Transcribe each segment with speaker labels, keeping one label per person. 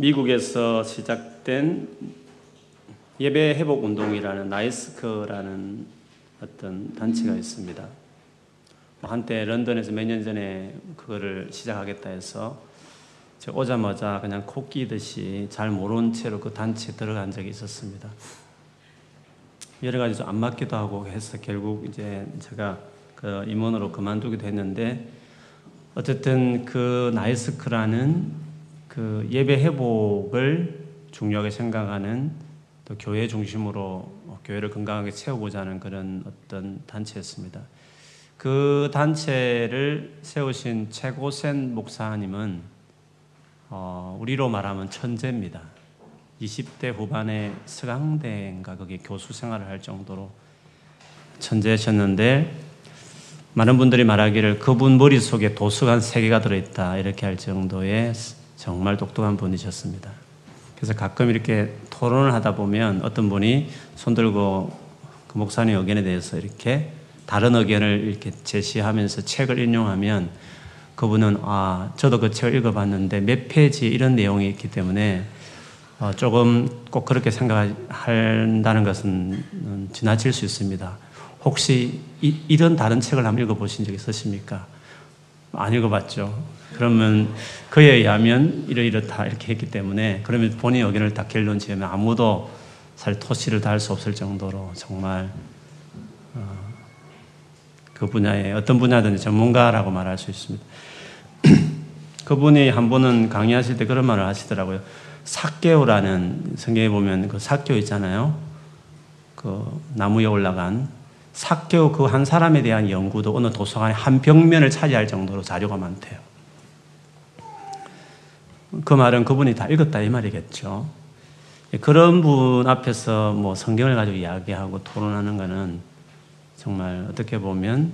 Speaker 1: 미국에서 시작된 예배 회복 운동이라는 나이스크라는 어떤 단체가 있습니다. 뭐 한때 런던에서 몇 년 전에 그거를 시작하겠다 해서 오자마자 그냥 코 끼듯이 잘 모르는 채로 그 단체에 들어간 적이 있었습니다. 여러 가지 좀 안 맞기도 하고 해서 결국 이제 제가 그 임원으로 그만두기도 했는데 어쨌든 그 나이스크라는 그 예배 회복을 중요하게 생각하는 또 교회 중심으로 교회를 건강하게 채우고자 하는 그런 어떤 단체였습니다. 그 단체를 세우신 최고센 목사님은 어, 우리로 말하면 천재입니다. 20대 후반에 서강대인가 거기 교수 생활을 할 정도로 천재셨는데 많은 분들이 말하기를 그분 머릿속에 도서관 세 개가 들어있다 이렇게 할 정도의 정말 똑똑한 분이셨습니다. 그래서 가끔 이렇게 토론을 하다 보면 어떤 분이 손 들고 그 목사님 의견에 대해서 이렇게 다른 의견을 이렇게 제시하면서 책을 인용하면 그분은 아 저도 그 책을 읽어봤는데 몇 페이지 이런 내용이 있기 때문에 어, 조금 꼭 그렇게 생각한다는 것은 지나칠 수 있습니다. 혹시 이, 런 다른 책을 한번 읽어보신 적 있으십니까? 안 읽어봤죠. 그러면 그에 의하면 이러이렇다 이렇게 했기 때문에 그러면 본인 의견을 다 결론 지으면 아무도 살 토시를 달수 없을 정도로 정말 어, 그 분야의 어떤 분야든지 전문가라고 말할 수 있습니다. 그분이 한 번은 강의하실 때 그런 말을 하시더라고요. 사개오라는 성경에 보면 그 사개오 있잖아요. 그 나무에 올라간 사개오 그 한 사람에 대한 연구도 어느 도서관에 한 벽면을 차지할 정도로 자료가 많대요. 그 말은 그분이 다 읽었다 이 말이겠죠. 그런 분 앞에서 뭐 성경을 가지고 이야기하고 토론하는 것은 정말 어떻게 보면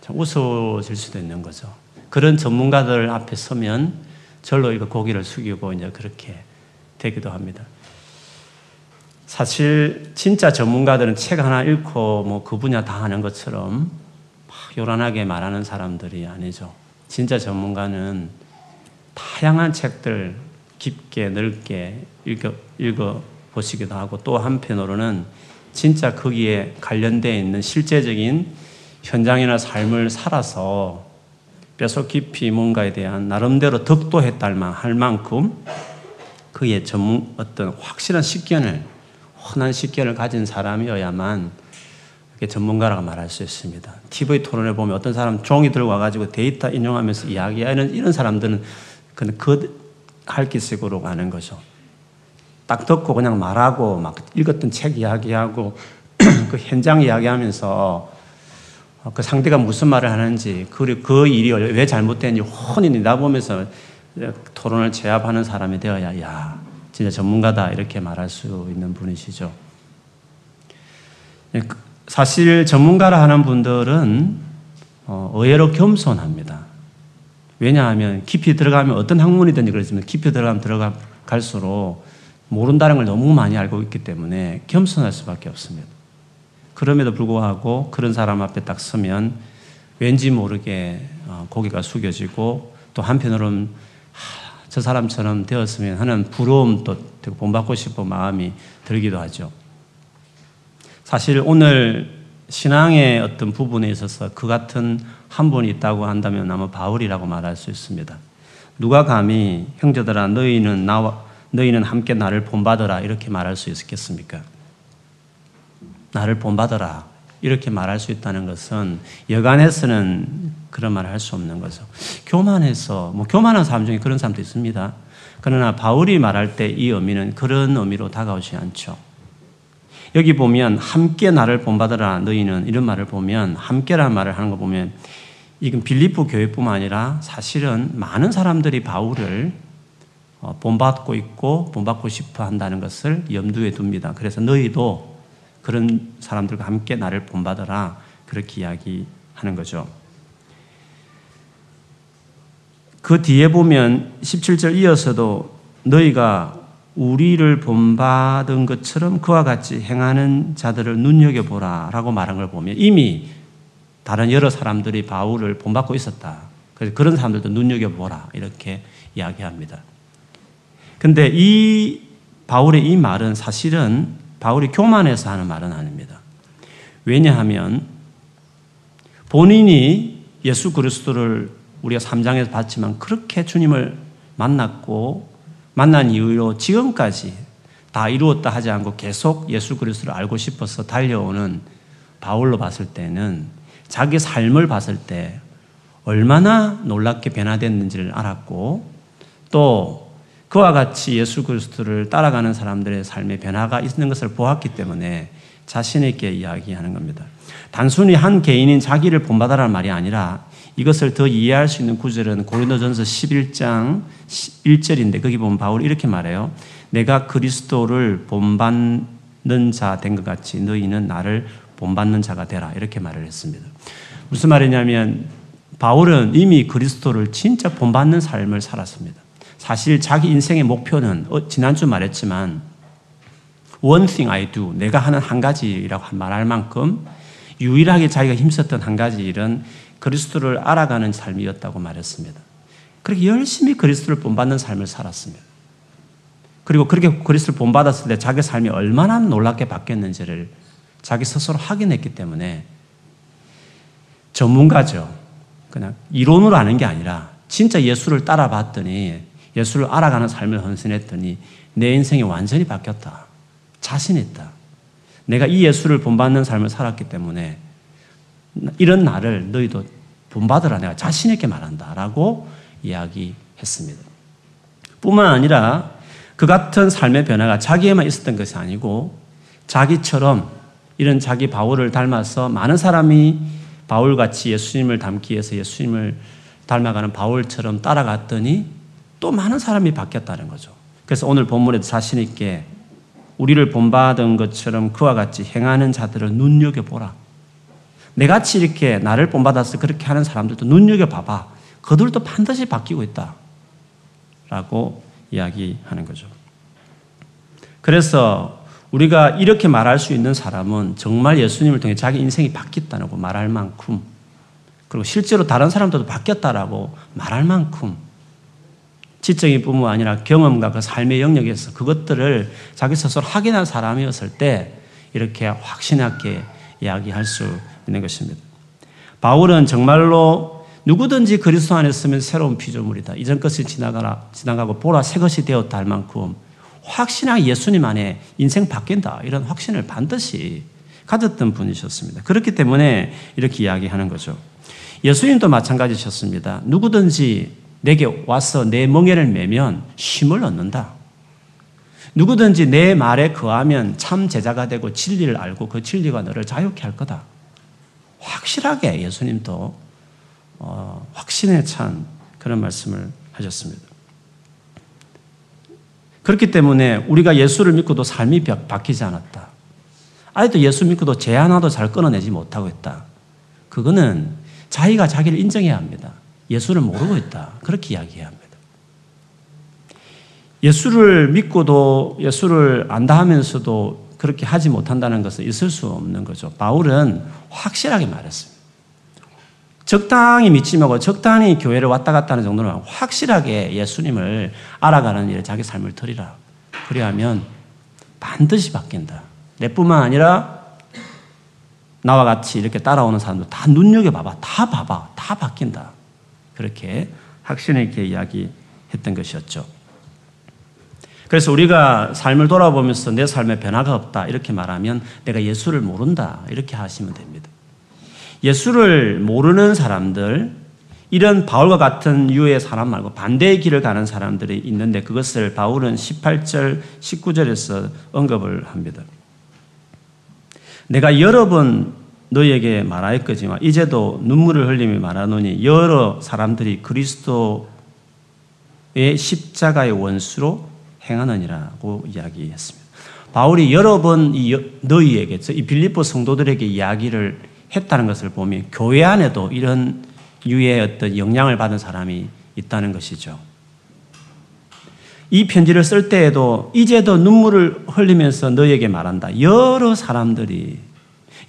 Speaker 1: 참 웃어질 수도 있는 거죠. 그런 전문가들 앞에 서면 절로 이거 고개를 숙이고 이제 그렇게 되기도 합니다. 사실 진짜 전문가들은 책 하나 읽고 뭐 그 분야 다 하는 것처럼 막 요란하게 말하는 사람들이 아니죠. 진짜 전문가는 다양한 책들 깊게 넓게 읽어, 읽어 보시기도 하고 또 한편으로는 진짜 거기에 관련되어 있는 실제적인 현장이나 삶을 살아서 뼈속 깊이 뭔가에 대한 나름대로 덕도했다 할 만큼 그의 전문 어떤 확실한 식견을 흔한 식견을 가진 사람이어야만 전문가라고 말할 수 있습니다. TV 토론에 보면 어떤 사람 종이 들고 와가지고 데이터 인용하면서 이야기하는 이런 사람들은 그는 그할 기색으로 가는 거죠. 딱 듣고 그냥 말하고 막 읽었던 책 이야기하고 그 현장 이야기하면서 그 상대가 무슨 말을 하는지, 그리고 그 일이 왜 잘못됐는지 훤히 내다보면서 토론을 제압하는 사람이 되어야, 야, 진짜 전문가다, 이렇게 말할 수 있는 분이시죠. 예, 그 사실 전문가라 하는 분들은 어, 의외로 겸손합니다. 왜냐하면 깊이 들어가면 어떤 학문이든지 그렇지만 깊이 들어가면 들어갈수록 모른다는 걸 너무 많이 알고 있기 때문에 겸손할 수밖에 없습니다. 그럼에도 불구하고 그런 사람 앞에 딱 서면 왠지 모르게 어, 고개가 숙여지고 또 한편으로는 저 사람처럼 되었으면 하는 부러움도 되고 본받고 싶은 마음이 들기도 하죠. 사실 오늘 신앙의 어떤 부분에 있어서 그 같은 한 분이 있다고 한다면 아마 바울이라고 말할 수 있습니다. 누가 감히 형제들아 너희는 나와 너희는 함께 나를 본받으라 이렇게 말할 수 있겠습니까? 나를 본받아라. 이렇게 말할 수 있다는 것은 여간에서는 그런 말을 할 수 없는 거죠. 교만해서, 뭐 교만한 사람 중에 그런 사람도 있습니다. 그러나 바울이 말할 때 이 의미는 그런 의미로 다가오지 않죠. 여기 보면 함께 나를 본받아라 너희는 이런 말을 보면 함께라는 말을 하는 거 보면 이건 빌리프 교회뿐만 아니라 사실은 많은 사람들이 바울을 어, 본받고 있고 본받고 싶어 한다는 것을 염두에 둡니다. 그래서 너희도 그런 사람들과 함께 나를 본받아라. 그렇게 이야기하는 거죠. 그 뒤에 보면 17절 이어서도 너희가 우리를 본받은 것처럼 그와 같이 행하는 자들을 눈여겨보라 라고 말한 걸 보면 이미 다른 여러 사람들이 바울을 본받고 있었다. 그래서 그런 사람들도 눈여겨보라. 이렇게 이야기합니다. 근데 이 바울의 이 말은 사실은 바울이 교만해서 하는 말은 아닙니다. 왜냐하면 본인이 예수 그리스도를 우리가 3장에서 봤지만 그렇게 주님을 만났고 만난 이후로 지금까지 다 이루었다 하지 않고 계속 예수 그리스도를 알고 싶어서 달려오는 바울로 봤을 때는 자기 삶을 봤을 때 얼마나 놀랍게 변화됐는지를 알았고 또 그와 같이 예수 그리스도를 따라가는 사람들의 삶의 변화가 있는 것을 보았기 때문에 자신 있게 이야기하는 겁니다. 단순히 한 개인인 자기를 본받아라는 말이 아니라 이것을 더 이해할 수 있는 구절은 고린도전서 11장 1절인데 거기 보면 바울이 이렇게 말해요. 내가 그리스도를 본받는 자 된 것 같이 너희는 나를 본받는 자가 되라. 이렇게 말을 했습니다. 무슨 말이냐면 바울은 이미 그리스도를 진짜 본받는 삶을 살았습니다. 사실 자기 인생의 목표는 어, 지난주 말했지만 one thing I do 내가 하는 한 가지라고 말할 만큼 유일하게 자기가 힘썼던 한 가지 일은 그리스도를 알아가는 삶이었다고 말했습니다. 그렇게 열심히 그리스도를 본받는 삶을 살았습니다. 그리고 그렇게 그리스도를 본받았을 때 자기 삶이 얼마나 놀랍게 바뀌었는지를 자기 스스로 확인했기 때문에 전문가죠. 그냥 이론으로 아는 게 아니라 진짜 예수를 따라봤더니 예수를 알아가는 삶을 헌신했더니 내 인생이 완전히 바뀌었다. 자신 있다. 내가 이 예수를 본받는 삶을 살았기 때문에 이런 나를 너희도 본받으라 내가 자신 있게 말한다. 라고 이야기했습니다. 뿐만 아니라 그 같은 삶의 변화가 자기에만 있었던 것이 아니고 자기처럼 이런 자기 바울을 닮아서 많은 사람이 바울같이 예수님을 닮기 위해서 예수님을 닮아가는 바울처럼 따라갔더니 또 많은 사람이 바뀌었다는 거죠. 그래서 오늘 본문에도 자신 있게 우리를 본받은 것처럼 그와 같이 행하는 자들을 눈여겨보라. 내같이 이렇게 나를 본받아서 그렇게 하는 사람들도 눈여겨봐봐. 그들도 반드시 바뀌고 있다. 라고 이야기하는 거죠. 그래서 우리가 이렇게 말할 수 있는 사람은 정말 예수님을 통해 자기 인생이 바뀌었다고 말할 만큼 그리고 실제로 다른 사람들도 바뀌었다라고 말할 만큼 지적인 뿐만 아니라 경험과 그 삶의 영역에서 그것들을 자기 스스로 확인한 사람이었을 때 이렇게 확신하게 이야기할 수 있는 것입니다. 바울은 정말로 누구든지 그리스도 안에 있으면 새로운 피조물이다. 이전 것이 지나가라, 지나가고 보라 새 것이 되었다 할 만큼 확신하게 예수님 안에 인생 바뀐다. 이런 확신을 반드시 가졌던 분이셨습니다. 그렇기 때문에 이렇게 이야기하는 거죠. 예수님도 마찬가지셨습니다. 누구든지 내게 와서 내 멍에를 매면 힘을 얻는다. 누구든지 내 말에 거하면 참 제자가 되고 진리를 알고 그 진리가 너를 자유케 할 거다. 확실하게 예수님도 어, 확신에 찬 그런 말씀을 하셨습니다. 그렇기 때문에 우리가 예수를 믿고도 삶이 바뀌지 않았다. 아직도 예수 믿고도 제 하나도 잘 끊어내지 못하고 있다. 그거는 자기가 자기를 인정해야 합니다. 예수를 모르고 있다. 그렇게 이야기해야 합니다. 예수를 믿고도 예수를 안다 하면서도 그렇게 하지 못한다는 것은 있을 수 없는 거죠. 바울은 확실하게 말했습니다. 적당히 믿지하고 적당히 교회를 왔다 갔다 하는 정도는 확실하게 예수님을 알아가는 일에 자기 삶을 들이라. 그리하면 반드시 바뀐다. 내뿐만 아니라 나와 같이 이렇게 따라오는 사람들 다 눈여겨봐봐. 다 봐봐. 다 바뀐다. 그렇게 확신 있게 이야기했던 것이었죠. 그래서 우리가 삶을 돌아보면서 내 삶에 변화가 없다 이렇게 말하면 내가 예수를 모른다 이렇게 하시면 됩니다. 예수를 모르는 사람들 이런 바울과 같은 유의 사람 말고 반대의 길을 가는 사람들이 있는데 그것을 바울은 18절 19절에서 언급을 합니다. 내가 여러 번 너희에게 말하였거지만 이제도 눈물을 흘리며 말하노니 여러 사람들이 그리스도의 십자가의 원수로 행하느니라고 이야기했습니다. 바울이 여러 번 너희에게 이 빌립보 성도들에게 이야기를 했다는 것을 보면 교회 안에도 이런 유의 어떤 영향을 받은 사람이 있다는 것이죠. 이 편지를 쓸 때에도 이제도 눈물을 흘리면서 너에게 말한다. 여러 사람들이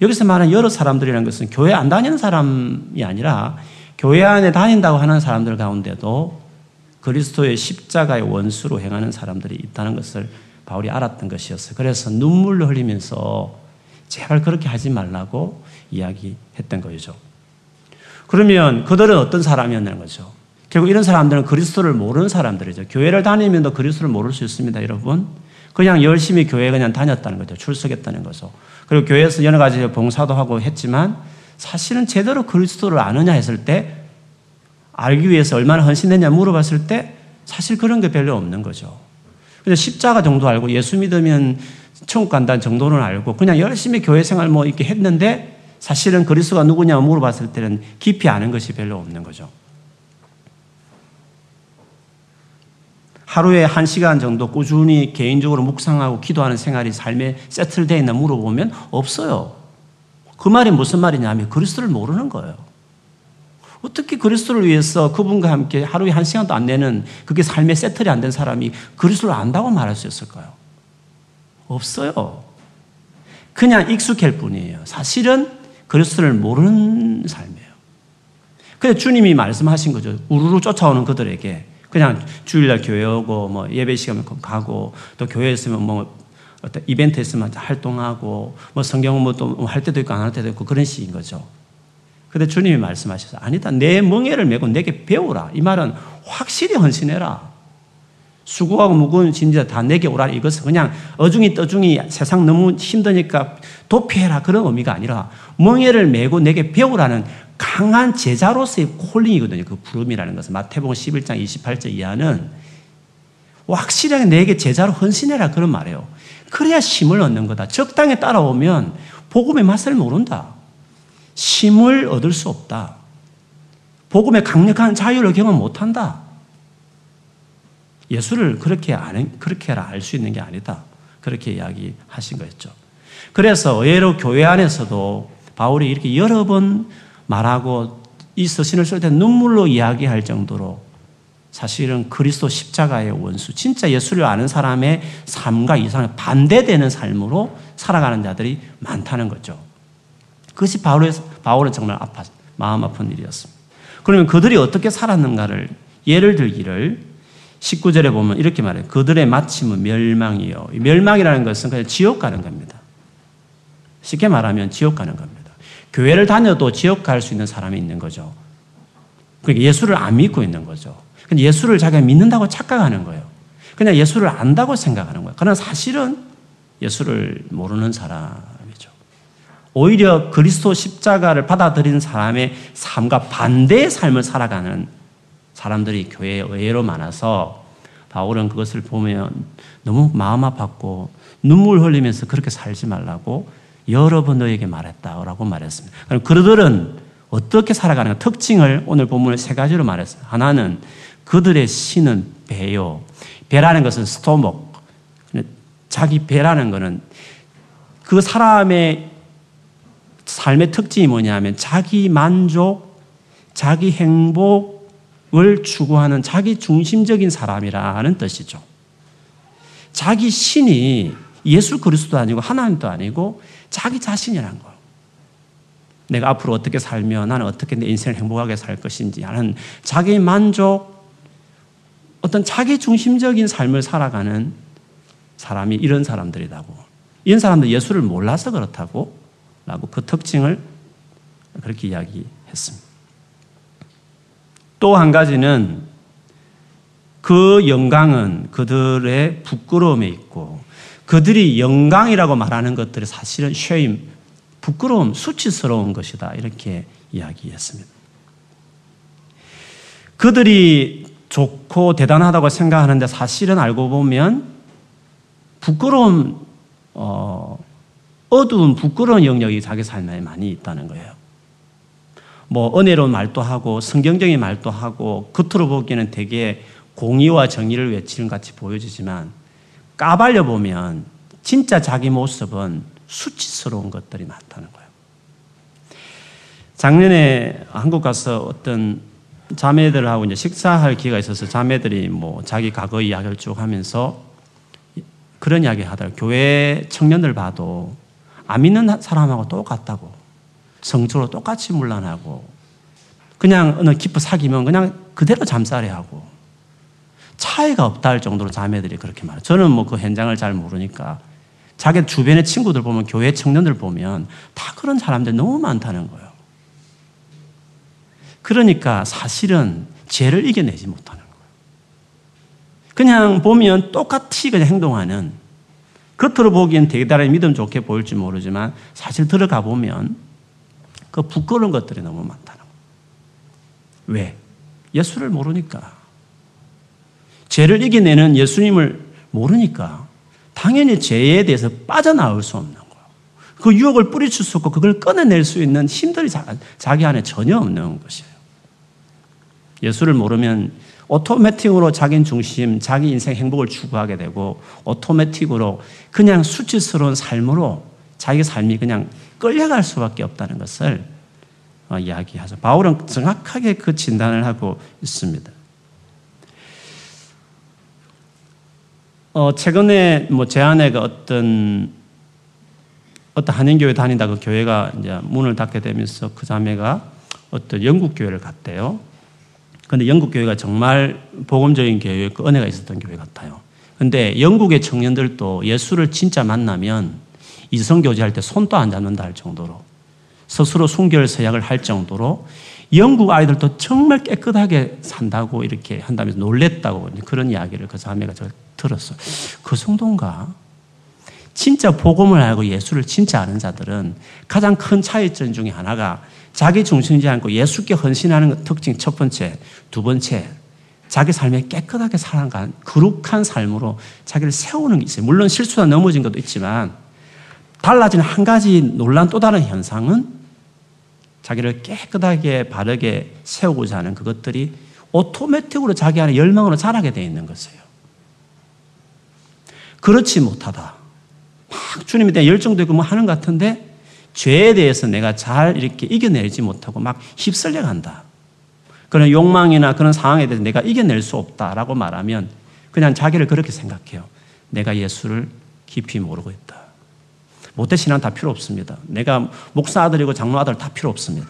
Speaker 1: 여기서 말하는 여러 사람들이라는 것은 교회 안 다니는 사람이 아니라 교회 안에 다닌다고 하는 사람들 가운데도 그리스도의 십자가의 원수로 행하는 사람들이 있다는 것을 바울이 알았던 것이었어요. 그래서 눈물을 흘리면서 제발 그렇게 하지 말라고 이야기했던 거죠. 그러면 그들은 어떤 사람이었냐는 거죠. 결국 이런 사람들은 그리스도를 모르는 사람들이죠. 교회를 다니면도 그리스도를 모를 수 있습니다, 여러분. 그냥 열심히 교회 그냥 다녔다는 거죠. 출석했다는 거죠. 그리고 교회에서 여러 가지 봉사도 하고 했지만 사실은 제대로 그리스도를 아느냐 했을 때 알기 위해서 얼마나 헌신했냐 물어봤을 때 사실 그런 게 별로 없는 거죠. 그냥 십자가 정도 알고 예수 믿으면 천국 간다는 정도는 알고 그냥 열심히 교회 생활 뭐 이렇게 했는데 사실은 그리스도가 누구냐 물어봤을 때는 깊이 아는 것이 별로 없는 거죠. 하루에 한 시간 정도 꾸준히 개인적으로 묵상하고 기도하는 생활이 삶에 세틀되어 있나 물어보면 없어요. 그 말이 무슨 말이냐면 그리스도를 모르는 거예요. 어떻게 그리스도를 위해서 그분과 함께 하루에 한 시간도 안 내는 그게 삶의 세틀이 안 된 사람이 그리스도를 안다고 말할 수 있을까요? 없어요. 그냥 익숙할 뿐이에요. 사실은 그리스도를 모르는 삶이에요. 그래서 주님이 말씀하신 거죠. 우르르 쫓아오는 그들에게 그냥 주일날 교회 오고 뭐 예배 시간에 가고 또 교회에 있으면 뭐 어떤 이벤트 있으면 활동하고 뭐 성경 뭐또 할 때도 있고 안 할 때도 있고 그런 식인 거죠. 근데 주님이 말씀하셔서 아니다. 내 멍에를 메고 내게 배우라. 이 말은 확실히 헌신해라. 수고하고 무거운 진짜 다 내게 오라. 이것은 그냥 어중이 떠중이 세상 너무 힘드니까 도피해라. 그런 의미가 아니라 멍에를 메고 내게 배우라는 강한 제자로서의 콜링이거든요. 그 부름이라는 것은 마태복음 11장 28절 이하는 확실하게 내게 제자로 헌신해라 그런 말이에요. 그래야 힘을 얻는 거다. 적당히 따라오면 복음의 맛을 모른다. 힘을 얻을 수 없다. 복음의 강력한 자유를 경험 못한다. 예수를 그렇게 안, 그렇게 알 수 있는 게 아니다. 그렇게 이야기하신 거였죠. 그래서 의외로 교회 안에서도 바울이 이렇게 여러 번 말하고 이 서신을 쓸 때 눈물로 이야기할 정도로 사실은 그리스도 십자가의 원수, 진짜 예수를 아는 사람의 삶과 이상에 반대되는 삶으로 살아가는 자들이 많다는 거죠. 그것이 바울의, 바울은 정말 아파, 마음 아픈 일이었습니다. 그러면 그들이 어떻게 살았는가를 예를 들기를 19절에 보면 이렇게 말해요. 그들의 마침은 멸망이요. 멸망이라는 것은 그냥 지옥 가는 겁니다. 쉽게 말하면 지옥 가는 겁니다. 교회를 다녀도 지옥 갈 수 있는 사람이 있는 거죠. 그러니까 예수를 안 믿고 있는 거죠. 예수를 자기가 믿는다고 착각하는 거예요. 그냥 예수를 안다고 생각하는 거예요. 그러나 사실은 예수를 모르는 사람이죠. 오히려 그리스도 십자가를 받아들인 사람의 삶과 반대의 삶을 살아가는 사람들이 교회에 의외로 많아서 바울은 그것을 보면 너무 마음 아팠고 눈물 흘리면서 그렇게 살지 말라고 여러 번 너에게 말했다라고 말했습니다. 그럼 그들은 어떻게 살아가는가 특징을 오늘 본문에 세 가지로 말했어요. 하나는 그들의 신은 배요. 배라는 것은 스토목. 자기 배라는 것은 그 사람의 삶의 특징이 뭐냐면 자기 만족, 자기 행복 을 추구하는 자기 중심적인 사람이라는 뜻이죠. 자기 신이 예수 그리스도 아니고 하나님도 아니고 자기 자신이라는 거예요. 내가 앞으로 어떻게 살면 나는 어떻게 내 인생을 행복하게 살 것인지 하는 자기 만족, 어떤 자기 중심적인 삶을 살아가는 사람이 이런 사람들이라고. 이런 사람들 예수를 몰라서 그렇다고 라고 그 특징을 그렇게 이야기했습니다. 또 한 가지는 그 영광은 그들의 부끄러움에 있고 그들이 영광이라고 말하는 것들이 사실은 쉐임, 부끄러움, 수치스러운 것이다. 이렇게 이야기했습니다. 그들이 좋고 대단하다고 생각하는데 사실은 알고 보면 부끄러운, 어, 어두운 부끄러운 영역이 자기 삶에 많이 있다는 거예요. 뭐, 은혜로운 말도 하고, 성경적인 말도 하고, 겉으로 보기에는 되게 공의와 정의를 외치는 같이 보여지지만, 까발려 보면 진짜 자기 모습은 수치스러운 것들이 많다는 거예요. 작년에 한국 가서 어떤 자매들하고 이제 식사할 기회가 있어서 자매들이 뭐 자기 과거 이야기를 쭉 하면서 그런 이야기 하더라고요. 교회 청년들 봐도 안 믿는 사람하고 똑같다고. 성적으로 똑같이 물란하고 그냥 어느 기프 사귀면 그냥 그대로 잠살이 하고 차이가 없다 할 정도로 자매들이 그렇게 말해요. 저는 뭐 그 현장을 잘 모르니까 자기 주변의 친구들 보면 교회 청년들 보면 다 그런 사람들 너무 많다는 거예요. 그러니까 사실은 죄를 이겨내지 못하는 거예요. 그냥 보면 똑같이 그냥 행동하는 겉으로 보기엔 되게 다른 믿음 좋게 보일지 모르지만 사실 들어가 보면 그 부끄러운 것들이 너무 많다는 거예요. 왜? 예수를 모르니까. 죄를 이겨내는 예수님을 모르니까 당연히 죄에 대해서 빠져나올 수 없는 거예요. 그 유혹을 뿌리칠 수 없고 그걸 꺼내낼 수 있는 힘들이 자기 안에 전혀 없는 것이에요. 예수를 모르면 오토매틱으로 자기 중심, 자기 인생 행복을 추구하게 되고 오토매틱으로 그냥 수치스러운 삶으로 자기 삶이 그냥 끌려갈 수밖에 없다는 것을 어, 이야기하죠. 바울은 정확하게 그 진단을 하고 있습니다. 어, 최근에 뭐제 아내가 어떤 어떤 한인교회 다니다 그 교회가 이제 문을 닫게 되면서 그 자매가 어떤 영국 교회를 갔대요. 근데 영국 교회가 정말 복음적인 교회, 그 은혜가 있었던 교회 같아요. 근데 영국의 청년들도 예수를 진짜 만나면 이성 교제할 때 손도 안 잡는다 할 정도로 스스로 순결 서약을 할 정도로 영국 아이들도 정말 깨끗하게 산다고 이렇게 한다면서 놀랬다고 그런 이야기를 그 자매가 저 들었어요. 그 정도인가? 진짜 복음을 알고 예수를 진짜 아는 자들은 가장 큰 차이점 중에 하나가 자기 중심이지 않고 예수께 헌신하는 특징 첫 번째, 두 번째, 자기 삶에 깨끗하게 살아간 거룩한 삶으로 자기를 세우는 게 있어요. 물론 실수나 넘어진 것도 있지만 달라진 한 가지 놀란 또 다른 현상은 자기를 깨끗하게 바르게 세우고자 하는 그것들이 오토매틱으로 자기 안에 열망으로 자라게 되어 있는 것이에요. 그렇지 못하다. 막 주님에 대한 열정도 있고 뭐 하는 것 같은데 죄에 대해서 내가 잘 이렇게 이겨내지 못하고 막 휩쓸려 간다. 그런 욕망이나 그런 상황에 대해서 내가 이겨낼 수 없다라고 말하면 그냥 자기를 그렇게 생각해요. 내가 예수를 깊이 모르고 있다. 모태 신앙 다 필요 없습니다. 내가 목사 아들이고 장로 아들 다 필요 없습니다.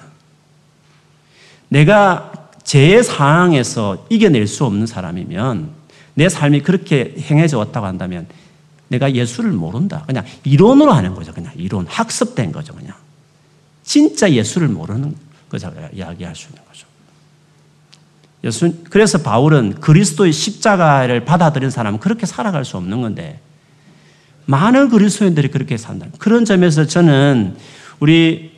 Speaker 1: 내가 제 상황에서 이겨낼 수 없는 사람이면 내 삶이 그렇게 행해져 왔다고 한다면 내가 예수를 모른다. 그냥 이론으로 하는 거죠. 그냥 이론. 학습된 거죠. 그냥. 진짜 예수를 모르는 거죠. 이야기할 수 있는 거죠. 예수, 그래서 바울은 그리스도의 십자가를 받아들인 사람은 그렇게 살아갈 수 없는 건데, 많은 그리스도인들이 그렇게 산다. 그런 점에서 저는 우리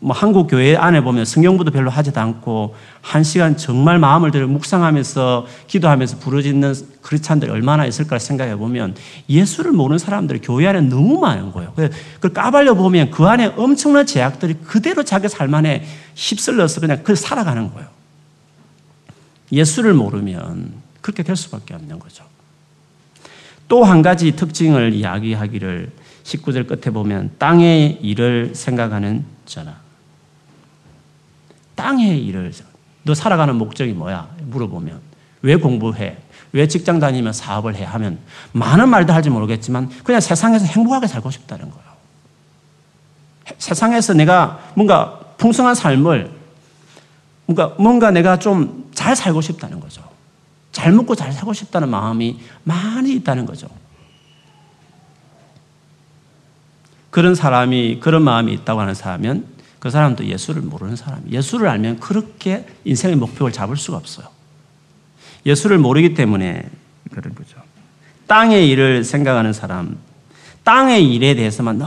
Speaker 1: 뭐 한국 교회 안에 보면 성경부도 별로 하지도 않고 한 시간 정말 마음을 들여 묵상하면서 기도하면서 부르짖는 크리스찬들이 얼마나 있을까 생각해 보면 예수를 모르는 사람들이 교회 안에 너무 많은 거예요. 그걸 까발려 보면 그 안에 엄청난 제약들이 그대로 자기 삶 안에 휩쓸려서 그냥 그걸 살아가는 거예요. 예수를 모르면 그렇게 될 수밖에 없는 거죠. 또 한 가지 특징을 이야기하기를 19절 끝에 보면 땅의 일을 생각하는 자라. 땅의 일을 너 살아가는 목적이 뭐야? 물어보면 왜 공부해? 왜 직장 다니면 사업을 해? 하면 많은 말도 할지 모르겠지만 그냥 세상에서 행복하게 살고 싶다는 거예요. 세상에서 내가 뭔가 풍성한 삶을 뭔가 뭔가 내가 좀 잘 살고 싶다는 거죠. 잘 먹고 잘 살고 싶다는 마음이 많이 있다는 거죠. 그런 사람이 그런 마음이 있다고 하는 사람은 그 사람도 예수를 모르는 사람. 예수를 알면 그렇게 인생의 목표를 잡을 수가 없어요. 예수를 모르기 때문에 그런 거죠. 땅의 일을 생각하는 사람, 땅의 일에 대해서만 늘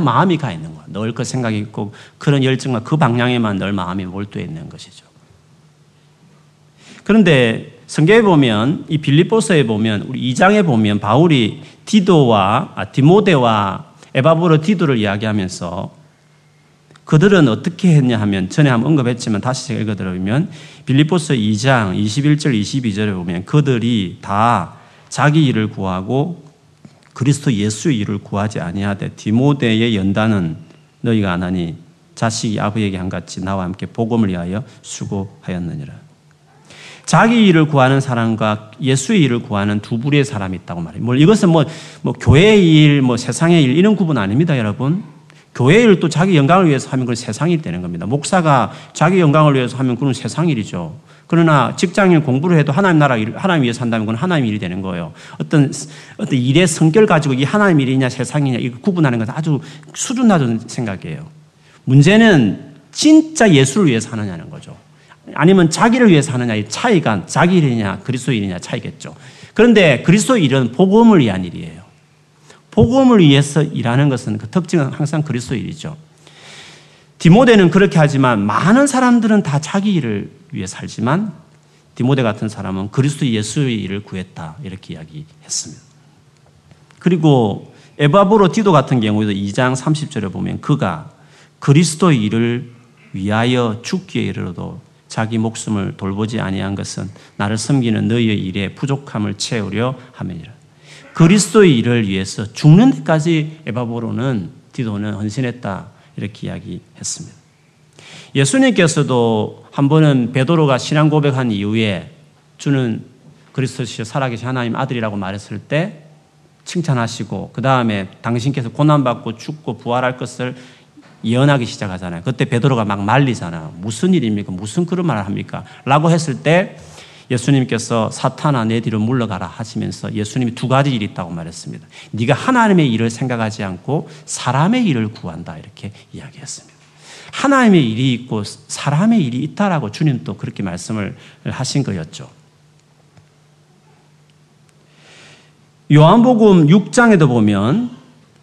Speaker 1: 마음이 가 있는 거야. 늘 그 생각이 있고 그런 열정과 그 방향에만 늘 마음이 몰두해 있는 것이죠. 그런데 성경에 보면 이 빌립보서에 보면 우리 2장에 보면 바울이 디도와 아, 디모데와 에바브로 디도를 이야기하면서 그들은 어떻게 했냐 하면 전에 한번 언급했지만 다시 제가 읽어드리면 빌립보서 2장 21절 22절에 보면 그들이 다 자기 일을 구하고 그리스도 예수의 일을 구하지 아니하되 디모데의 연단은 너희가 안 하니 자식이 아버에게 한같이 나와 함께 복음을 위하여 수고하였느니라. 자기 일을 구하는 사람과 예수의 일을 구하는 두 부류의 사람이 있다고 말해요. 뭐 이것은 뭐, 뭐 교회의 일, 뭐 세상의 일 이런 구분 아닙니다, 여러분. 교회 또 자기 영광을 위해서 하면 그건 세상일이 되는 겁니다. 목사가 자기 영광을 위해서 하면 그건 세상 일이죠. 그러나 직장인 공부를 해도 하나님 나라 일, 하나님 위해서 한다면 그건 하나님 일이 되는 거예요. 어떤, 어떤 일의 성결 가지고 이 하나님 일이냐 세상이냐 이거 구분하는 것은 아주 수준 낮은 생각이에요. 문제는 진짜 예수를 위해서 하느냐는 거죠. 아니면 자기를 위해서 하느냐의 차이가 자기 일이냐 그리스도 일이냐 차이겠죠. 그런데 그리스도 일은 복음을 위한 일이에요. 복음을 위해서 일하는 것은 그 특징은 항상 그리스도 일이죠. 디모데는 그렇게 하지만 많은 사람들은 다 자기 일을 위해 살지만 디모데 같은 사람은 그리스도 예수의 일을 구했다 이렇게 이야기했습니다. 그리고 에바브로 디도 같은 경우에도 2장 30절에 보면 그가 그리스도의 일을 위하여 죽기에 이르러도 자기 목숨을 돌보지 아니한 것은 나를 섬기는 너희의 일에 부족함을 채우려 함이니라. 그리스도의 일을 위해서 죽는 데까지 에바보로는 디도는 헌신했다 이렇게 이야기했습니다. 예수님께서도 한 번은 베드로가 신앙 고백한 이후에 주는 그리스도시여 살아계신 하나님 아들이라고 말했을 때 칭찬하시고 그 다음에 당신께서 고난받고 죽고 부활할 것을 예언하기 시작하잖아요. 그때 베드로가 막 말리잖아. 무슨 일입니까? 무슨 그런 말을 합니까? 라고 했을 때 예수님께서 사탄아 내 뒤로 물러가라 하시면서 예수님이 두 가지 일이 있다고 말했습니다. 네가 하나님의 일을 생각하지 않고 사람의 일을 구한다 이렇게 이야기했습니다. 하나님의 일이 있고 사람의 일이 있다라고 주님도 그렇게 말씀을 하신 거였죠. 요한복음 6장에도 보면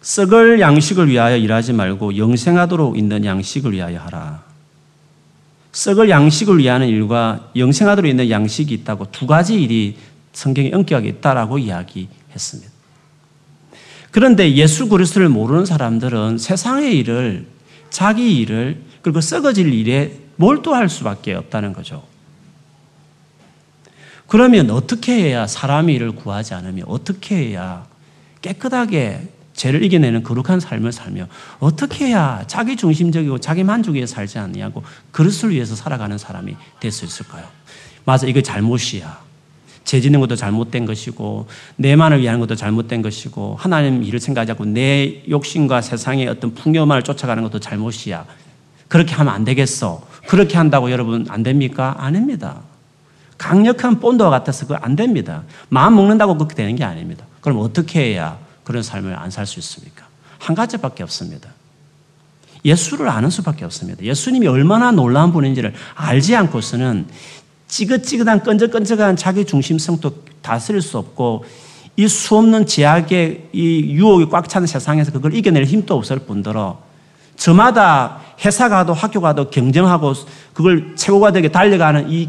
Speaker 1: 썩을 양식을 위하여 일하지 말고 영생하도록 있는 양식을 위하여 하라. 썩을 양식을 위하는 일과 영생하도록 있는 양식이 있다고 두 가지 일이 성경에 엄격하게 있다라고 이야기했습니다. 그런데 예수 그리스도를 모르는 사람들은 세상의 일을 자기 일을 그리고 썩어질 일에 몰두할 수밖에 없다는 거죠. 그러면 어떻게 해야 사람의 일을 구하지 않으며 어떻게 해야 깨끗하게 죄를 이겨내는 거룩한 삶을 살며 어떻게 해야 자기 중심적이고 자기 만족에 위 살지 않냐고 그릇을 위해서 살아가는 사람이 될 수 있을까요? 맞아, 이거 잘못이야. 죄 짓는 것도 잘못된 것이고 내만을 위한 것도 잘못된 것이고 하나님 일을 생각하지 않고 내 욕심과 세상의 어떤 풍요만을 쫓아가는 것도 잘못이야. 그렇게 하면 안 되겠어. 그렇게 한다고 여러분 안 됩니까? 아닙니다. 강력한 본드와 같아서 그거 안 됩니다. 마음 먹는다고 그렇게 되는 게 아닙니다. 그럼 어떻게 해야 그런 삶을 안 살 수 있습니까? 한 가지밖에 없습니다. 예수를 아는 수밖에 없습니다. 예수님이 얼마나 놀라운 분인지를 알지 않고서는 찌긋찌긋한 끈적끈적한 자기 중심성도 다스릴 수 없고 이 수없는 제약의 이 유혹이 꽉 차는 세상에서 그걸 이겨낼 힘도 없을 뿐더러 저마다 회사 가도 학교 가도 경쟁하고 그걸 최고가 되게 달려가는 이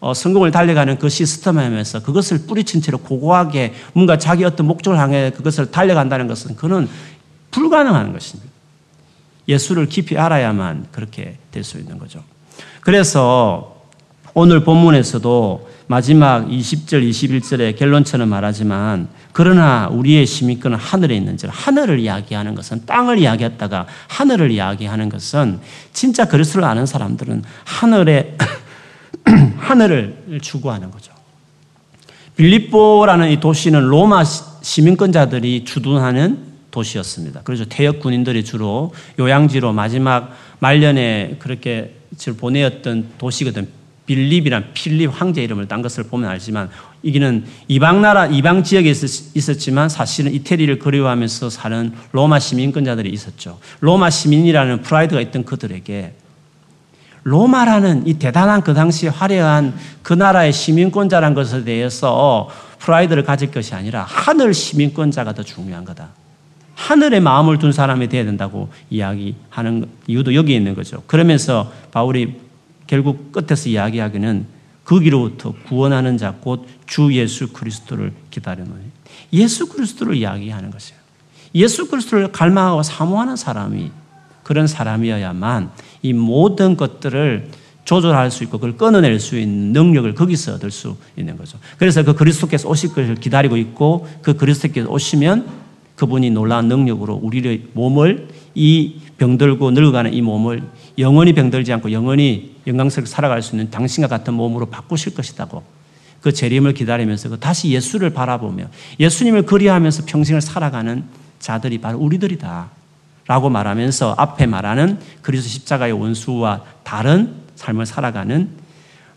Speaker 1: 어, 성공을 달려가는 그 시스템 하면서 그것을 뿌리친 채로 고고하게 뭔가 자기 어떤 목적을 향해 그것을 달려간다는 것은 그는 불가능한 것입니다. 예수를 깊이 알아야만 그렇게 될 수 있는 거죠. 그래서 오늘 본문에서도 마지막 20절, 21절에 결론처럼 말하지만 그러나 우리의 시민권은 하늘에 있는지 하늘을 이야기하는 것은 땅을 이야기했다가 하늘을 이야기하는 것은 진짜 그리스도를 아는 사람들은 하늘에 하늘을 추구하는 거죠. 빌립보라는 이 도시는 로마 시민권자들이 주둔하는 도시였습니다. 그래서 퇴역 군인들이 주로 요양지로 마지막 말년에 그렇게 보내었던 도시거든. 빌립이란 필립 황제 이름을 딴 것을 보면 알지만 이기는 이방 나라 이방 지역에 있었지만 사실은 이태리를 그리워하면서 사는 로마 시민권자들이 있었죠. 로마 시민이라는 프라이드가 있던 그들에게 로마라는 이 대단한 그 당시 화려한 그 나라의 시민권자란 것에 대해서 프라이드를 가질 것이 아니라 하늘 시민권자가 더 중요한 거다. 하늘의 마음을 둔 사람이 되어야 된다고 이야기하는 이유도 여기 있는 거죠. 그러면서 바울이 결국 끝에서 이야기하기는 거기로부터 구원하는 자 곧 주 예수 그리스도를 기다려노니 예수 그리스도를 이야기하는 것이에요. 예수 그리스도를 갈망하고 사모하는 사람이 그런 사람이어야만 이 모든 것들을 조절할 수 있고 그걸 끊어낼 수 있는 능력을 거기서 얻을 수 있는 거죠. 그래서 그 그리스도께서 오실 것을 기다리고 있고 그 그리스도께서 오시면 그분이 놀라운 능력으로 우리의 몸을 이 병들고 늙어가는 이 몸을 영원히 병들지 않고 영원히 영광스럽게 살아갈 수 있는 당신과 같은 몸으로 바꾸실 것이다고 그 재림을 기다리면서 그 다시 예수를 바라보며 예수님을 그리하면서 평생을 살아가는 자들이 바로 우리들이다. 라고 말하면서 앞에 말하는 그리스도 십자가의 원수와 다른 삶을 살아가는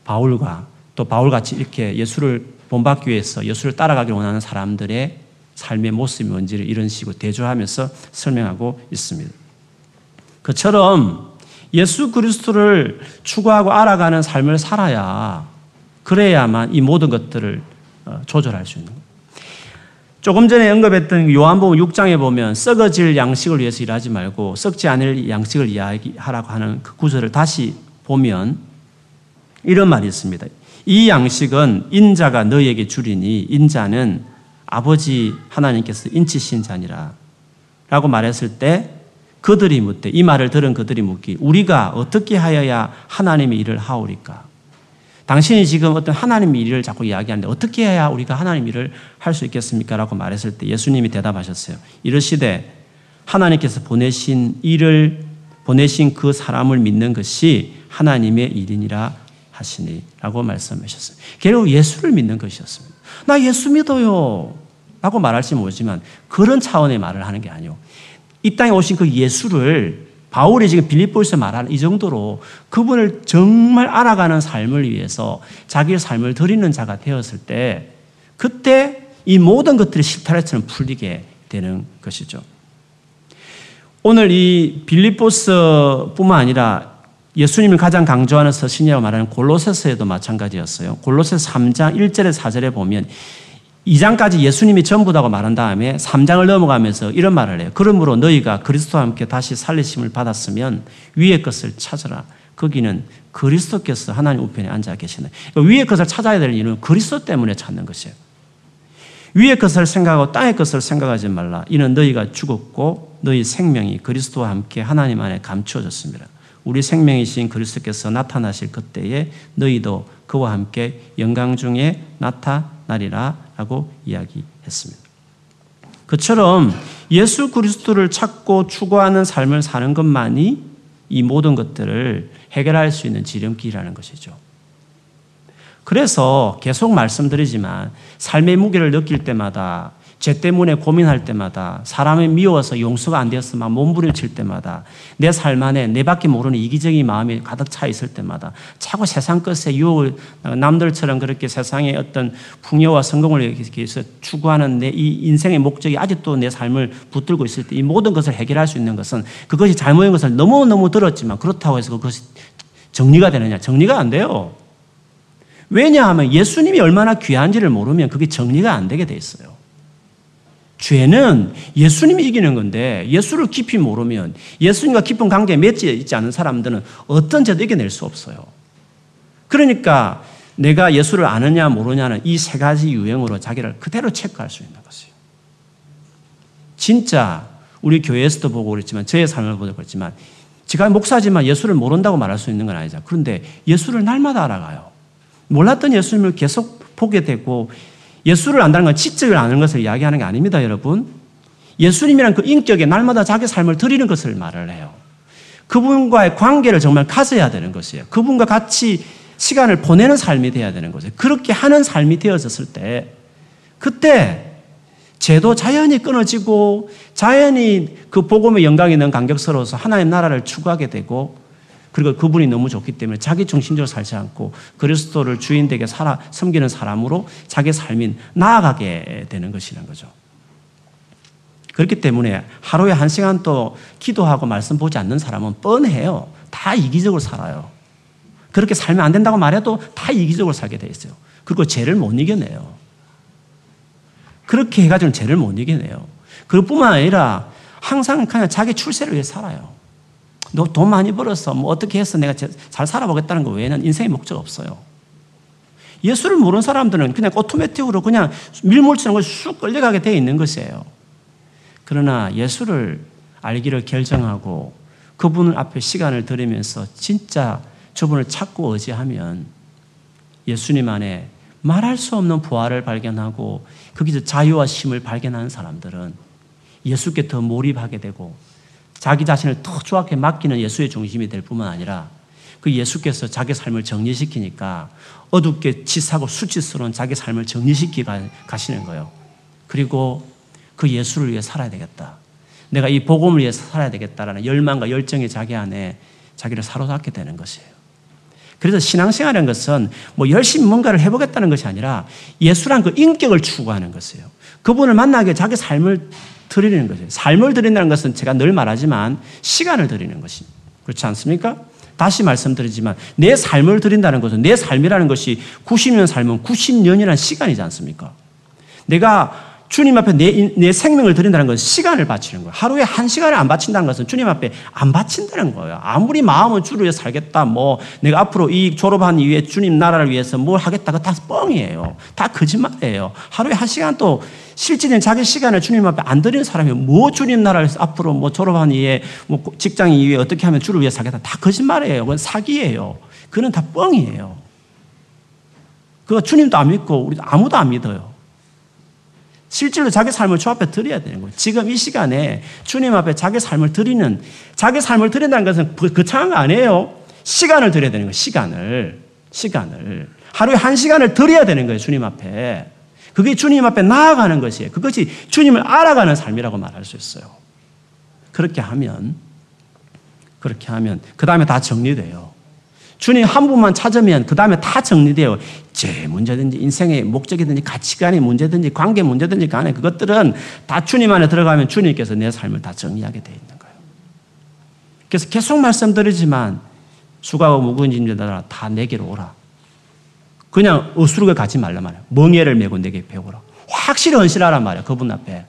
Speaker 1: 바울과 또 바울같이 이렇게 예수를 본받기 위해서 예수를 따라가길 원하는 사람들의 삶의 모습이 뭔지를 이런 식으로 대조하면서 설명하고 있습니다. 그처럼 예수 그리스도를 추구하고 알아가는 삶을 살아야 그래야만 이 모든 것들을 어, 조절할 수 있는 거예요. 조금 전에 언급했던 요한복음 6장에 보면 썩어질 양식을 위해서 일하지 말고 썩지 않을 양식을 이야기하라고 하는 그 구절을 다시 보면 이런 말이 있습니다. 이 양식은 인자가 너에게 주리니 인자는 아버지 하나님께서 인치신 자니라 라고 말했을 때 그들이 묻되 이 말을 들은 그들이 묻기 우리가 어떻게 하여야 하나님의 일을 하오리까 당신이 지금 어떤 하나님의 일을 자꾸 이야기하는데 어떻게 해야 우리가 하나님 일을 할 수 있겠습니까? 라고 말했을 때 예수님이 대답하셨어요. 이러시되 하나님께서 보내신 일을 보내신 그 사람을 믿는 것이 하나님의 일이니라 하시니 라고 말씀하셨어요. 결국 예수를 믿는 것이었습니다. 나 예수 믿어요. 라고 말할지 모르지만 그런 차원의 말을 하는 게 아니요. 이 땅에 오신 그 예수를 바울이 지금 빌립보에서 말하는 이 정도로 그분을 정말 알아가는 삶을 위해서 자기의 삶을 드리는 자가 되었을 때 그때 이 모든 것들이 실타래처럼 풀리게 되는 것이죠. 오늘 이 빌립보스뿐만 아니라 예수님을 가장 강조하는 서신이라고 말하는 골로새서에도 마찬가지였어요. 골로새서 3장 1절에 4절에 보면 2장까지 예수님이 전부다고 말한 다음에 3장을 넘어가면서 이런 말을 해요. 그러므로 너희가 그리스도와 함께 다시 살리심을 받았으면 위의 것을 찾으라. 거기는 그리스도께서 하나님 우편에 앉아 계시네. 그러니까 위의 것을 찾아야 될 이유는 그리스도 때문에 찾는 것이에요. 위의 것을 생각하고 땅의 것을 생각하지 말라. 이는 너희가 죽었고 너희 생명이 그리스도와 함께 하나님 안에 감추어졌습니다. 우리 생명이신 그리스도께서 나타나실 그때에 너희도 그와 함께 영광 중에 나타나리라 라고 이야기했습니다. 그처럼 예수 그리스도를 찾고 추구하는 삶을 사는 것만이 이 모든 것들을 해결할 수 있는 지름길이라는 것이죠. 그래서 계속 말씀드리지만 삶의 무게를 느낄 때마다 죄 때문에 고민할 때마다 사람이 미워서 용서가 안 되어서 막 몸부림칠 때마다 내 삶 안에 내밖에 모르는 이기적인 마음이 가득 차 있을 때마다 차고 세상 것에 유혹을 남들처럼 그렇게 세상의 어떤 풍요와 성공을 위해서 추구하는 내 이 인생의 목적이 아직도 내 삶을 붙들고 있을 때 이 모든 것을 해결할 수 있는 것은 그것이 잘못인 것을 너무너무 들었지만 그렇다고 해서 그것이 정리가 되느냐? 정리가 안 돼요. 왜냐하면 예수님이 얼마나 귀한지를 모르면 그게 정리가 안 되게 돼 있어요. 죄는 예수님이 이기는 건데 예수를 깊이 모르면 예수님과 깊은 관계에 맺혀 있지 않은 사람들은 어떤 죄도 이겨낼 수 없어요. 그러니까 내가 예수를 아느냐 모르냐는 이 세 가지 유형으로 자기를 그대로 체크할 수 있는 것이에요. 진짜 우리 교회에서도 보고 그랬지만 저의 삶을 보고 그랬지만 제가 목사지만 예수를 모른다고 말할 수 있는 건 아니죠. 그런데 예수를 날마다 알아가요. 몰랐던 예수님을 계속 보게 되고 예수를 안다는 건 지적을 아는 것을 이야기하는 게 아닙니다, 여러분. 예수님이란 그 인격에 날마다 자기 삶을 드리는 것을 말을 해요. 그분과의 관계를 정말 가져야 되는 것이에요. 그분과 같이 시간을 보내는 삶이 되어야 되는 거죠. 그렇게 하는 삶이 되어졌을 때, 그때 죄도 자연히 끊어지고, 자연히 그 복음의 영광이 있는 간격스러워서 하나님 나라를 추구하게 되고, 그리고 그분이 너무 좋기 때문에 자기 중심적으로 살지 않고 그리스도를 주인 되게 살아 섬기는 사람으로 자기 삶이 나아가게 되는 것이라는 거죠. 그렇기 때문에 하루에 한 시간 또 기도하고 말씀 보지 않는 사람은 뻔해요. 다 이기적으로 살아요. 그렇게 살면 안 된다고 말해도 다 이기적으로 살게 돼 있어요. 그리고 죄를 못 이겨내요. 그렇게 해가지고는 죄를 못 이겨내요. 그뿐만 아니라 항상 그냥 자기 출세를 위해 살아요. 너돈 많이 벌었어. 뭐 어떻게 해서 내가 잘 살아보겠다는 거 외에는 인생의 목적 없어요. 예수를 모르는 사람들은 그냥 오토매틱으로 그냥 밀물처럼 쑥 끌려가게 되어 있는 것이에요. 그러나 예수를 알기를 결정하고 그분을 앞에 시간을 들이면서 진짜 저분을 찾고 의지하면 예수님 안에 말할 수 없는 부활을 발견하고 거기서 자유와 심을 발견하는 사람들은 예수께 더 몰입하게 되고 자기 자신을 더 좋게 맡기는 예수의 중심이 될 뿐만 아니라 그 예수께서 자기 삶을 정리시키니까 어둡게 치사고 수치스러운 자기 삶을 정리시키 가시는 거예요. 그리고 그 예수를 위해 살아야 되겠다. 내가 이 복음을 위해서 살아야 되겠다라는 열망과 열정이 자기 안에 자기를 사로잡게 되는 것이에요. 그래서 신앙생활이라는 것은 뭐 열심히 뭔가를 해보겠다는 것이 아니라 예수란 그 인격을 추구하는 것이에요. 그분을 만나기 자기 삶을 드리는 것이에요. 삶을 드린다는 것은 제가 늘 말하지만 시간을 드리는 것이 그렇지 않습니까? 다시 말씀드리지만 내 삶을 드린다는 것은 내 삶이라는 것이 90년 삶은 90년이라는 시간이지 않습니까? 내가 주님 앞에 내, 내 생명을 드린다는 것은 시간을 바치는 거예요. 하루에 한 시간을 안 바친다는 것은 주님 앞에 안 바친다는 거예요. 아무리 마음은 주를 위해 살겠다, 뭐, 내가 앞으로 이 졸업한 이후에 주님 나라를 위해서 뭘 하겠다, 그거 다 뻥이에요. 다 거짓말이에요. 하루에 한 시간 또 실질적인 자기 시간을 주님 앞에 안 드리는 사람이 뭐 주님 나라를 앞으로 뭐 졸업한 이후에 뭐 직장 이후에 어떻게 하면 주를 위해 살겠다. 다 거짓말이에요. 그건 사기예요. 그는 다 뻥이에요. 그거 주님도 안 믿고 우리 아무도 안 믿어요. 실제로 자기 삶을 주 앞에 드려야 되는 거예요. 지금 이 시간에 주님 앞에 자기 삶을 드리는, 자기 삶을 드린다는 것은 거창한 거 아니에요. 시간을 드려야 되는 거예요. 시간을. 시간을. 하루에 한 시간을 드려야 되는 거예요. 주님 앞에. 그게 주님 앞에 나아가는 것이에요. 그것이 주님을 알아가는 삶이라고 말할 수 있어요. 그렇게 하면, 그렇게 하면, 그 다음에 다 정리돼요. 주님 한 분만 찾으면 그 다음에 다 정리돼요. 제 문제든지 인생의 목적이든지 가치관의 문제든지 관계 문제든지 간에 그것들은 다 주님 안에 들어가면 주님께서 내 삶을 다 정리하게 돼 있는 거예요. 그래서 계속 말씀드리지만 무거운 짐들아 다 내게로 오라. 그냥 어수룩에 가지 말라 말이야. 멍에를 메고 내게 배우라. 확실히 헌신하란 말이야. 그분 앞에.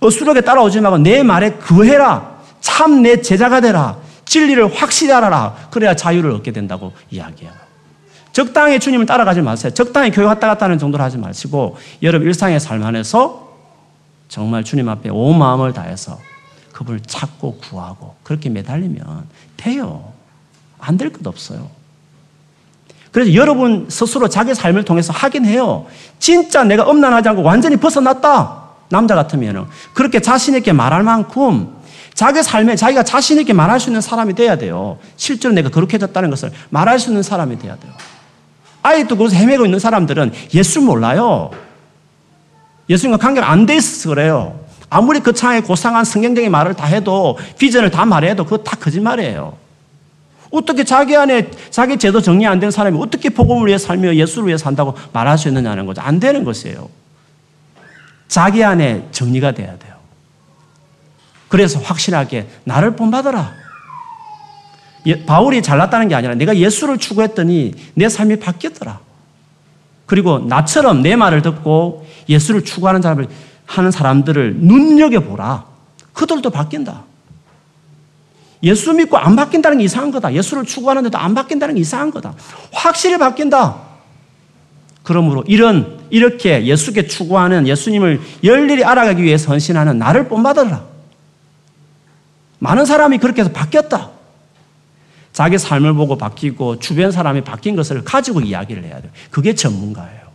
Speaker 1: 어수룩에 따라오지 말고 내 말에 그해라. 참 내 제자가 되라. 진리를 확실히 알아라. 그래야 자유를 얻게 된다고 이야기해요. 적당히 주님을 따라가지 마세요. 적당히 교회 왔다 갔다 하는 정도로 하지 마시고 여러분 일상의 삶 안에서 정말 주님 앞에 온 마음을 다해서 그분을 찾고 구하고 그렇게 매달리면 돼요. 안 될 것 없어요. 그래서 여러분 스스로 자기 삶을 통해서 확인해요. 진짜 내가 엄난하지 않고 완전히 벗어났다. 남자 같으면 그렇게 자신있게 말할 만큼 자기 삶에 자기가 자신있게 말할 수 있는 사람이 돼야 돼요. 실제로 내가 그렇게 됐다는 것을 말할 수 있는 사람이 돼야 돼요. 아직도 그것을 헤매고 있는 사람들은 예수 몰라요. 예수님과 관계가 안 돼 있어서 그래요. 아무리 그 창에 고상한 성경적인 말을 다 해도 비전을 다 말해도 그거 다 거짓말이에요. 어떻게 자기 안에 자기 제도 정리 안 된 사람이 어떻게 복음을 위해 살며 예수를 위해 산다고 말할 수 있느냐는 거죠. 안 되는 것이에요. 자기 안에 정리가 돼야 돼요. 그래서 확실하게 나를 본받아라. 예, 바울이 잘났다는 게 아니라 내가 예수를 추구했더니 내 삶이 바뀌었더라. 그리고 나처럼 내 말을 듣고 예수를 추구하는 사람을 하는 사람들을 눈여겨보라. 그들도 바뀐다. 예수 믿고 안 바뀐다는 게 이상한 거다. 예수를 추구하는데도 안 바뀐다는 게 이상한 거다. 확실히 바뀐다. 그러므로 이런 이렇게 예수께 추구하는 예수님을 열일히 알아가기 위해서 헌신하는 나를 본받아라. 많은 사람이 그렇게 해서 바뀌었다. 자기 삶을 보고 바뀌고 주변 사람이 바뀐 것을 가지고 이야기를 해야 돼요. 그게 전문가예요.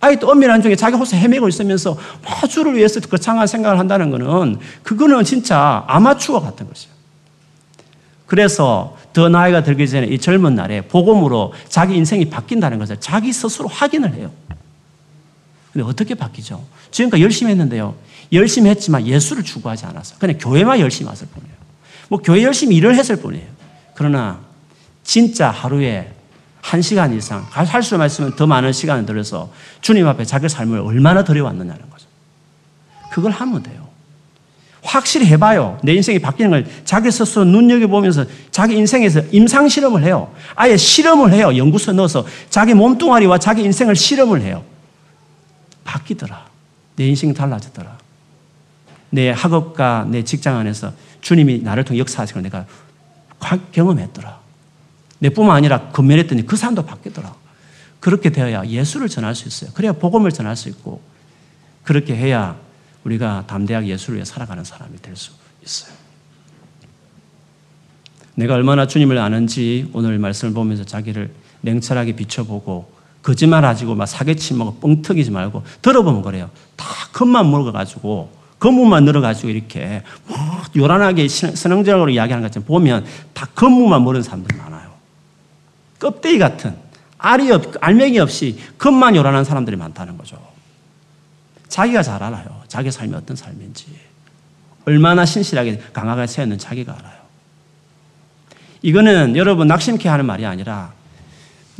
Speaker 1: 아직도 엄밀한 중에 자기 호소 헤매고 있으면서 뭐 주를 위해서 거창한 생각을 한다는 것은 그거는 진짜 아마추어 같은 것이에요. 그래서 더 나이가 들기 전에 이 젊은 날에 복음으로 자기 인생이 바뀐다는 것을 자기 스스로 확인을 해요. 근데 어떻게 바뀌죠? 지금까지 열심히 했는데요. 열심히 했지만 예수를 추구하지 않았어. 그냥 교회만 열심히 왔을 뿐이에요. 뭐 교회 열심히 일을 했을 뿐이에요. 그러나 진짜 하루에 한 시간 이상, 할 수만 있으면 더 많은 시간을 들여서 주님 앞에 자기 삶을 얼마나 들여왔느냐는 거죠. 그걸 하면 돼요. 확실히 해봐요. 내 인생이 바뀌는 걸 자기 스스로 눈여겨보면서 자기 인생에서 임상 실험을 해요. 아예 실험을 해요. 연구소에 넣어서 자기 몸뚱아리와 자기 인생을 실험을 해요. 바뀌더라. 내 인생이 달라졌더라. 내 학업과 내 직장 안에서 주님이 나를 통해 역사하신 걸 내가 경험했더라. 내뿐만 아니라 건면했더니 그 사람도 바뀌더라. 그렇게 되어야 예수를 전할 수 있어요. 그래야 복음을 전할 수 있고 그렇게 해야 우리가 담대하게 예수를 위해 살아가는 사람이 될 수 있어요. 내가 얼마나 주님을 아는지 오늘 말씀을 보면서 자기를 냉철하게 비춰보고 거짓말 하지고 막 사기치 먹고 뻥튀기지 말고 들어보면 그래요. 다 겉만 물어가지고 건물만 늘어가지고 이렇게 뭐 요란하게 선행적으로 이야기하는 것처럼 보면 다 건물만 모르는 사람들 많아요. 껍데기 같은 알이 없, 알맹이 없이 겉만 요란한 사람들이 많다는 거죠. 자기가 잘 알아요. 자기 삶이 어떤 삶인지. 얼마나 신실하게 강하게 세웠는 자기가 알아요. 이거는 여러분 낙심케 하는 말이 아니라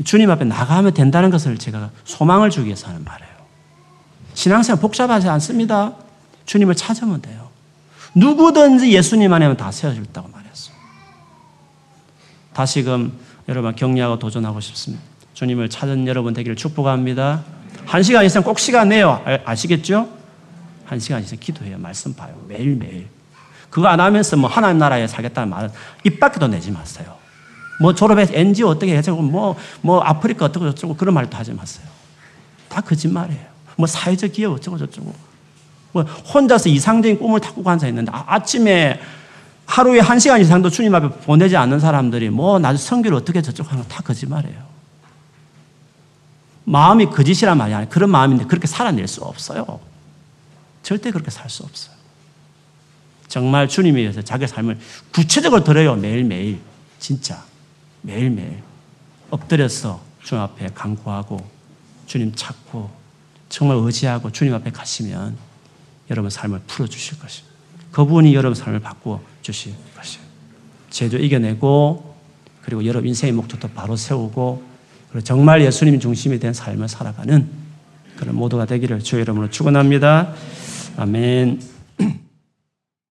Speaker 1: 주님 앞에 나가면 된다는 것을 제가 소망을 주기 위해서 하는 말이에요. 신앙생활 복잡하지 않습니다. 주님을 찾으면 돼요. 누구든지 예수님 안에면 다 세워졌다고 말했어. 다시금 여러분 격려하고 도전하고 싶습니다. 주님을 찾은 여러분 되기를 축복합니다. 한 시간 이상 꼭 시간 내요. 아시겠죠? 한 시간 이상 기도해요. 말씀 봐요. 매일매일. 그거 안 하면서 뭐 하나님 나라에 살겠다는 말은 입 밖에도 내지 마세요. 뭐 졸업해서 NGO 어떻게 해서 뭐, 뭐 아프리카 어떻고 저쩌고 그런 말도 하지 마세요. 다 거짓말이에요. 뭐 사회적 기업 어쩌고 저쩌고. 뭐 혼자서 이상적인 꿈을 타고 간사 있는데 아, 침에 하루에 한 시간 이상도 주님 앞에 보내지 않는 사람들이 뭐 나중에 성교를 어떻게 저쩌고 하는 거다 거짓말이에요. 마음이 거짓이란 말이 아니에요. 그런 마음인데 그렇게 살아낼 수 없어요. 절대 그렇게 살 수 없어요. 정말 주님에 의해서 자기 삶을 구체적으로 드려요. 매일매일. 진짜. 매일매일. 엎드려서 주님 앞에 간구하고 주님 찾고 정말 의지하고 주님 앞에 가시면 여러분 삶을 풀어주실 것입니다. 그분이 여러분 삶을 바꾸어 주실 것이에요. 죄도 이겨내고 그리고 여러분 인생의 목적도 바로 세우고 그리고 정말 예수님 중심이 된 삶을 살아가는 그런 모두가 되기를 주 여러분으로 축원합니다. 아멘.